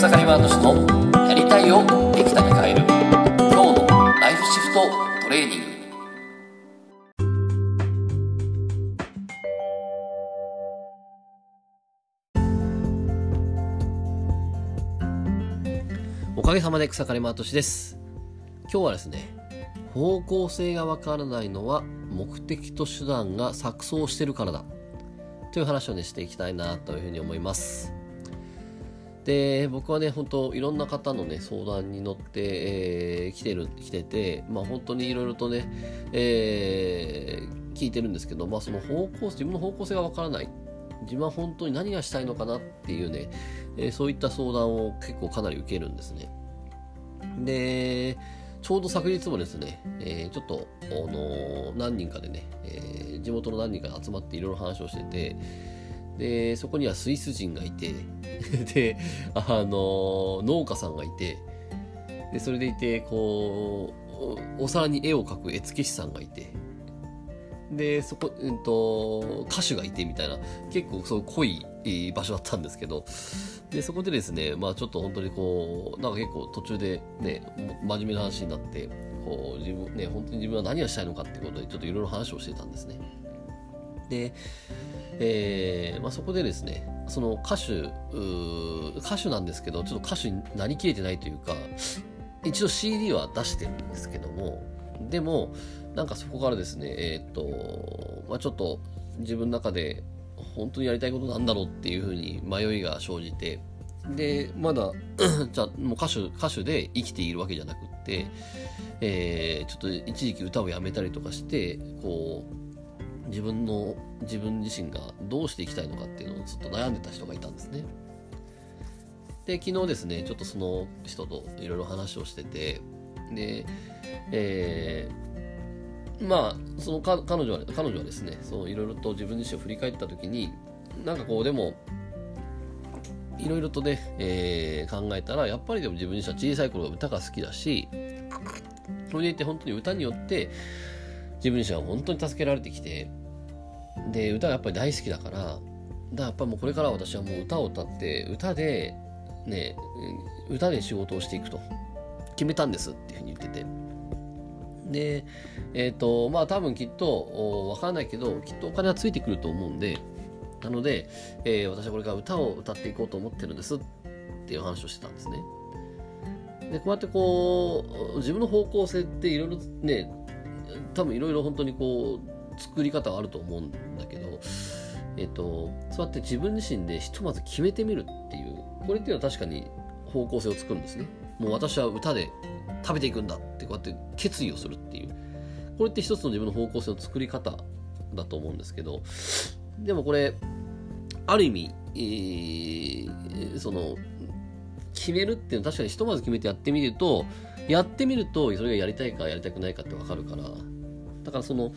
草刈ワード氏のやりたいをできたに変える今日のライフシフトトレーニング。おかげさまで草刈マートシです。今日はですね方向性がわからないのは目的と手段が錯綜してるからだ。という話をねしていきたいなというふうに思います。で僕はね本当いろんな方のね相談に乗って、えー、来てる来ててまあ本当にいろいろとね、えー、聞いてるんですけどまあその方向自分の方向性がわからない。自分は本当に何がしたいのかなっていうね、えー、そういった相談を結構かなり受けるんですね。でちょうど昨日もですね、えー、ちょっと、あのー、何人かでね、えー、地元の何人かで集まっていろいろ話をしてて、で、そこにはスイス人がいて、で、あの農家さんがいて、で、それでいて、こう、お皿に絵を描く絵付け師さんがいて、で、そこ、うんと、歌手がいてみたいな、結構そう濃い場所だったんですけど、で、そこでですね、まあちょっと本当にこう、なんか結構途中でね、真面目な話になって、こう、自分、ね、本当に自分は何がしたいのかっていうことで、ちょっといろいろ話をしてたんですね。で、えーまあ、そこでですね、その歌手、歌手なんですけど、ちょっと歌手になりきれてないというか、一度 CD は出してるんですけども、でも、なんかそこからですね、えー、っと、まあ、ちょっと自分の中で本当にやりたいことなんだろうっていうふうに迷いが生じて、で、まだ じゃもう歌手、歌手で生きているわけじゃなくって、えー、ちょっと一時期歌をやめたりとかして、こう、自分の、自分自身がどうしていきたいのかっていうのをずっと悩んでた人がいたんですね。で、昨日ですね、ちょっとその人といろいろ話をしてて、で、えー、まあその彼女は彼女はですねそういろいろと自分自身を振り返った時になんかこうでもいろいろとね、えー、考えたらやっぱりでも自分自身は小さい頃は歌が好きだしそれでいて本当に歌によって自分自身は本当に助けられてきてで歌がやっぱり大好きだからだからやっぱもうこれから私はもう歌を歌って歌でね歌で仕事をしていくと決めたんですっていうふうに言ってて。で、えっ、ー、と、まあ多分きっと、わからないけど、きっとお金はついてくると思うんで、なので、えー、私はこれから歌を歌っていこうと思ってるんですっていう話をしてたんですね。で、こうやってこう、自分の方向性っていろいろね、多分いろいろ本当にこう、作り方はあると思うんだけど、えっ、と、そうやって自分自身でひとまず決めてみるっていう、これっていうのは確かに方向性を作るんですね。もう私は歌で食べていくんだってこうやって決意をするっていうこれって一つの自分の方向性の作り方だと思うんですけどでもこれある意味、えー、その決めるっていうのは確かにひとまず決めてやってみるとやってみるとそれがやりたいかやりたくないかってわかるからだからその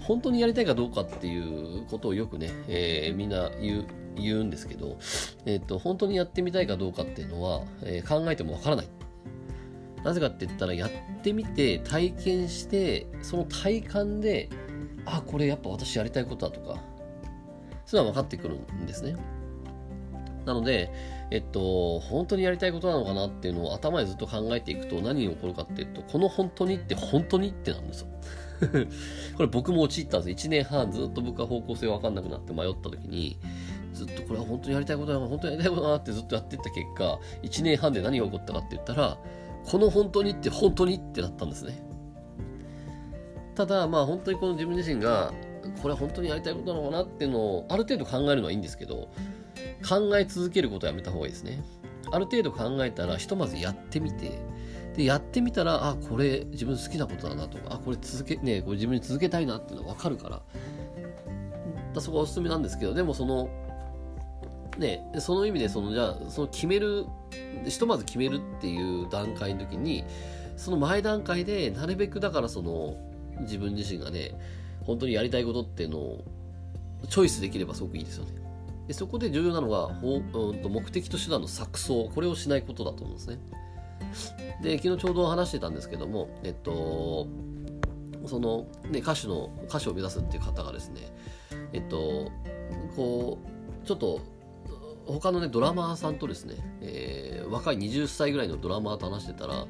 本当にやりたいかどうかっていうことをよくね、えー、みんな言う言うんですけど、えっ、ー、と本当にやってみたいかどうかっていうのは、えー、考えてもわからないなぜかって言ったら、やってみて、体験して、その体感で、あ、これやっぱ私やりたいことだとか、そういうのは分かってくるんですね。なので、えっと、本当にやりたいことなのかなっていうのを頭でずっと考えていくと何が起こるかっていうと、この本当にって本当にってなんですよ。これ僕も陥ったんです1年半ずっと僕は方向性分かんなくなって迷った時に、ずっとこれは本当にやりたいことだな、本当にやりたいことだなってずっとやっていった結果、1年半で何が起こったかって言ったら、この本当にって本当にってなったんですね。ただ、まあ本当にこの自分自身が、これは本当にやりたいことなのかなっていうのをある程度考えるのはいいんですけど、考え続けることはやめた方がいいですね。ある程度考えたら、ひとまずやってみて、で、やってみたら、あ、これ自分好きなことだなとか、あ、これ続け、ね、これ自分に続けたいなっていうのはわかるから、だそこはおすすめなんですけど、でもその、ね、その意味でそのじゃあその決めるひとまず決めるっていう段階の時にその前段階でなるべくだからその自分自身がね本当にやりたいことっていうのをチョイスできればすごくいいですよね。でそこで重要なのがうんと目的と手段の錯綜これをしないことだと思うんですね。で昨日ちょうど話してたんですけどもえっとそのね歌手の歌手を目指すっていう方がですねえっとこうちょっと他のねドラマーさんとですね、えー、若い20歳ぐらいのドラマーと話してたら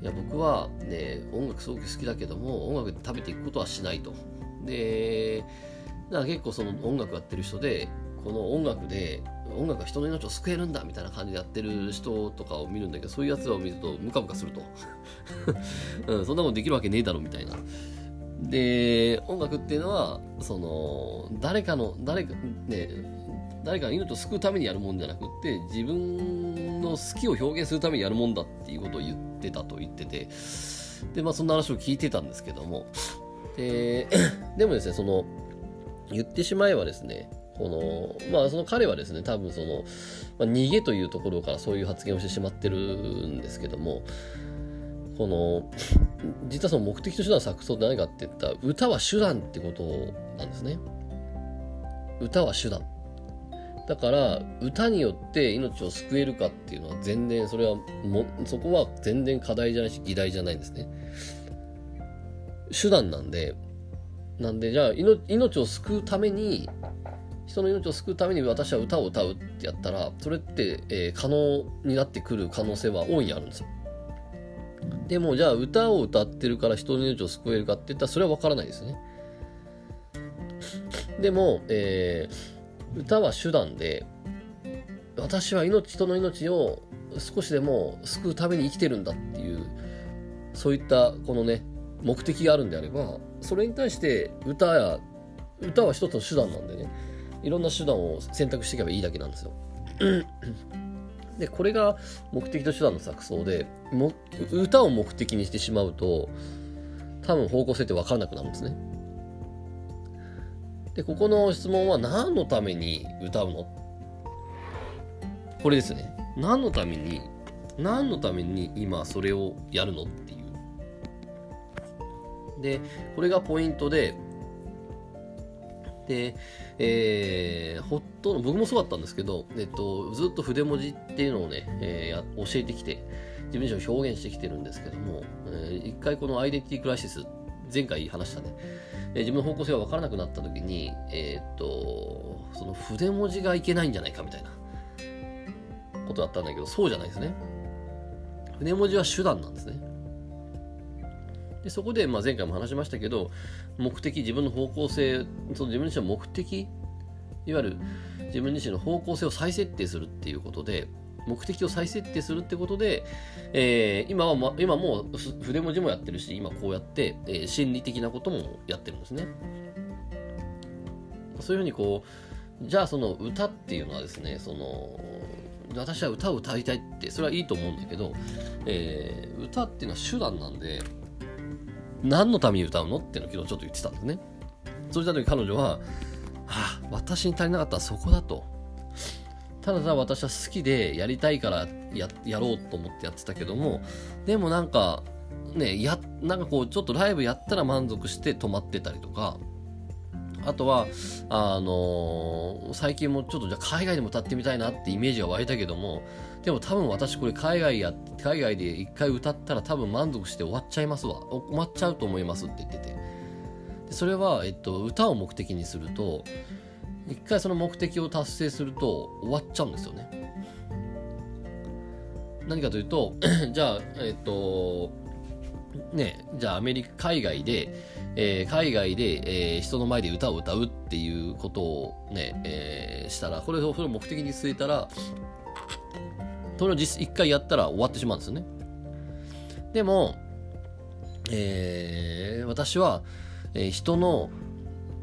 いや僕はね音楽すごく好きだけども音楽で食べていくことはしないと。でだから結構その音楽やってる人でこの音楽で音楽が人の命を救えるんだみたいな感じでやってる人とかを見るんだけどそういうやつらを見るとムカムカすると、うん、そんなことできるわけねえだろみたいな。で音楽っていうのはその誰かの誰かね誰かの命を救うためにやるもんじゃなくって自分の好きを表現するためにやるもんだっていうことを言ってたと言ってて。でまあそんな話を聞いてたんですけども。で でもですねその言ってしまえばですねこのまあその彼はですね多分その、まあ、逃げというところからそういう発言をしてしまってるんですけどもこの実はその目的と手段錯綜って何かって言ったら歌は手段ってことなんですね。歌は手段。だから歌によって命を救えるかっていうのは全然それはもそこは全然課題じゃないし議題じゃないんですね。手段なんで。なんでじゃあ命を救うために人の命を救うために私は歌を歌うってやったらそれって、えー、可能になってくる可能性は大いにあるんですよ。でもじゃあ歌を歌ってるから人の命を救えるかって言ったらそれは分からないですね。でも、えー歌は手段で私は命人の命を少しでも救うために生きてるんだっていうそういったこのね目的があるんであればそれに対して歌や歌は一つの手段なんでね。いろんな手段を選択していけばいいだけなんですよ。でこれが目的と手段の錯綜でも歌を目的にしてしまうと多分方向性って分からなくなるんですね。で、ここの質問は何のために歌うの？これですね。何のために、何のために今それをやるの？っていう。で、これがポイントで、で、えー、ほっと、僕もそうだったんですけど、えっと、ずっと筆文字っていうのをね、えー、教えてきて、自分自身を表現してきてるんですけども、えー、一回このアイデンティティクライシス、前回話したね、え自分の方向性が分からなくなった時に、えー、っと、その筆文字がいけないんじゃないかみたいなことだったんだけど、そうじゃないですね。筆文字は手段なんですね。でそこで、まあ、前回も話しましたけど、目的、自分の方向性、その自分自身の目的、いわゆる自分自身の方向性を再設定するっていうことで、目的を再設定するってことで、えー、今は、ま、今もう筆文字もやってるし、今こうやって、えー、心理的なこともやってるんですね。そういうふうにこう、じゃあその歌っていうのはですね、その、私は歌を歌いたいって、それはいいと思うんだけど、えー、歌っていうのは手段なんで、何のために歌うの？っていうのを昨日ちょっと言ってたんですね。そうした時彼女は、はあ、私に足りなかったらそこだと。ただただ私は好きでやりたいからややろうと思ってやってたけどもでもなんかねやなんかこうちょっとライブやったら満足して止まってたりとかあとはあのー、最近もちょっとじゃ海外でも歌ってみたいなってイメージが湧いたけどもでも多分私これ海外や海外で一回歌ったら多分満足して終わっちゃいますわ終わっちゃうと思いますって言っててでそれは、えっと、歌を目的にすると一回その目的を達成すると終わっちゃうんですよね。何かというと、じゃあ、えっと、ね、じゃあアメリカ、海外で、えー、海外で、えー、人の前で歌を歌うっていうことをね、えー、したら、これをそれを目的に据えたら、それを実一回やったら終わってしまうんですよね。でも、えー、私は、えー、人の、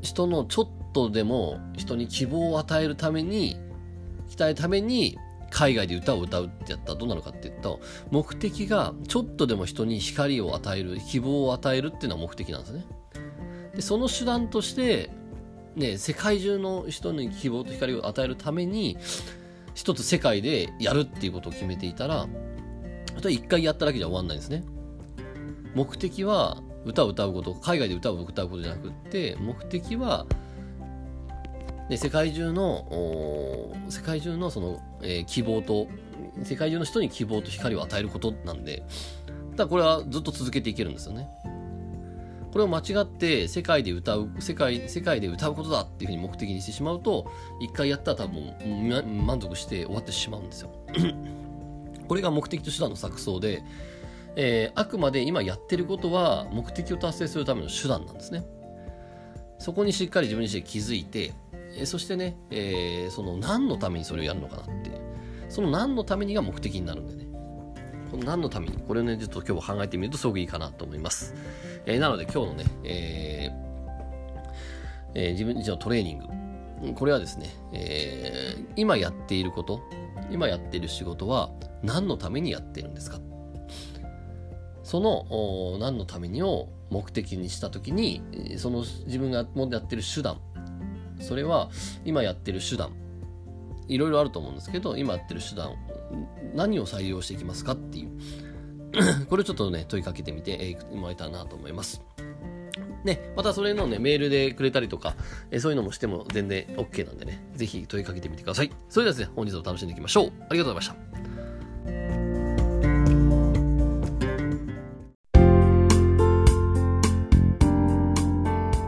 人のちょっとでも人に希望を与えるために、鍛えるために、海外で歌を歌うってやったらどうなるかって言ったら、目的がちょっとでも人に光を与える、希望を与えるっていうのは目的なんですね。で、その手段として、ね、世界中の人に希望と光を与えるために、一つ世界でやるっていうことを決めていたら、あと一回やっただけじゃ終わんないんですね。目的は歌を歌うこと、海外で歌を歌うことじゃなくって、目的はで世界中の世界中のその、えー、希望と世界中の人に希望と光を与えることなんでただこれはずっと続けていけるんですよね。これを間違って世界で歌う世界世界で歌うことだっていうふうに目的にしてしまうと一回やったら多分満足して終わってしまうんですよ。これが目的と手段の錯綜で、えー、あくまで今やってることは目的を達成するための手段なんですね。そこにしっかり自分自身気づいて、え、そしてね、えー、その何のためにそれをやるのかなって。その何のためにが目的になるんでね。この何のために？これをねちょっと今日考えてみるとすごくいいかなと思います、えー、なので今日のね、えーえー、自分自身のトレーニング。これはですね、えー、今やっていること今やっている仕事は何のためにやっているんですか？その何のためにを目的にした時にその自分がやってる手段それは今やってる手段いろいろあると思うんですけど今やってる手段何を採用していきますかっていう これちょっとね問いかけてみてもらえたらなと思いますね、またそれのね、メールでくれたりとか、えそういうのもしても全然 OK なんでね、ぜひ問いかけてみてください。それではですね、本日を楽しんでいきましょう。ありがとうございました。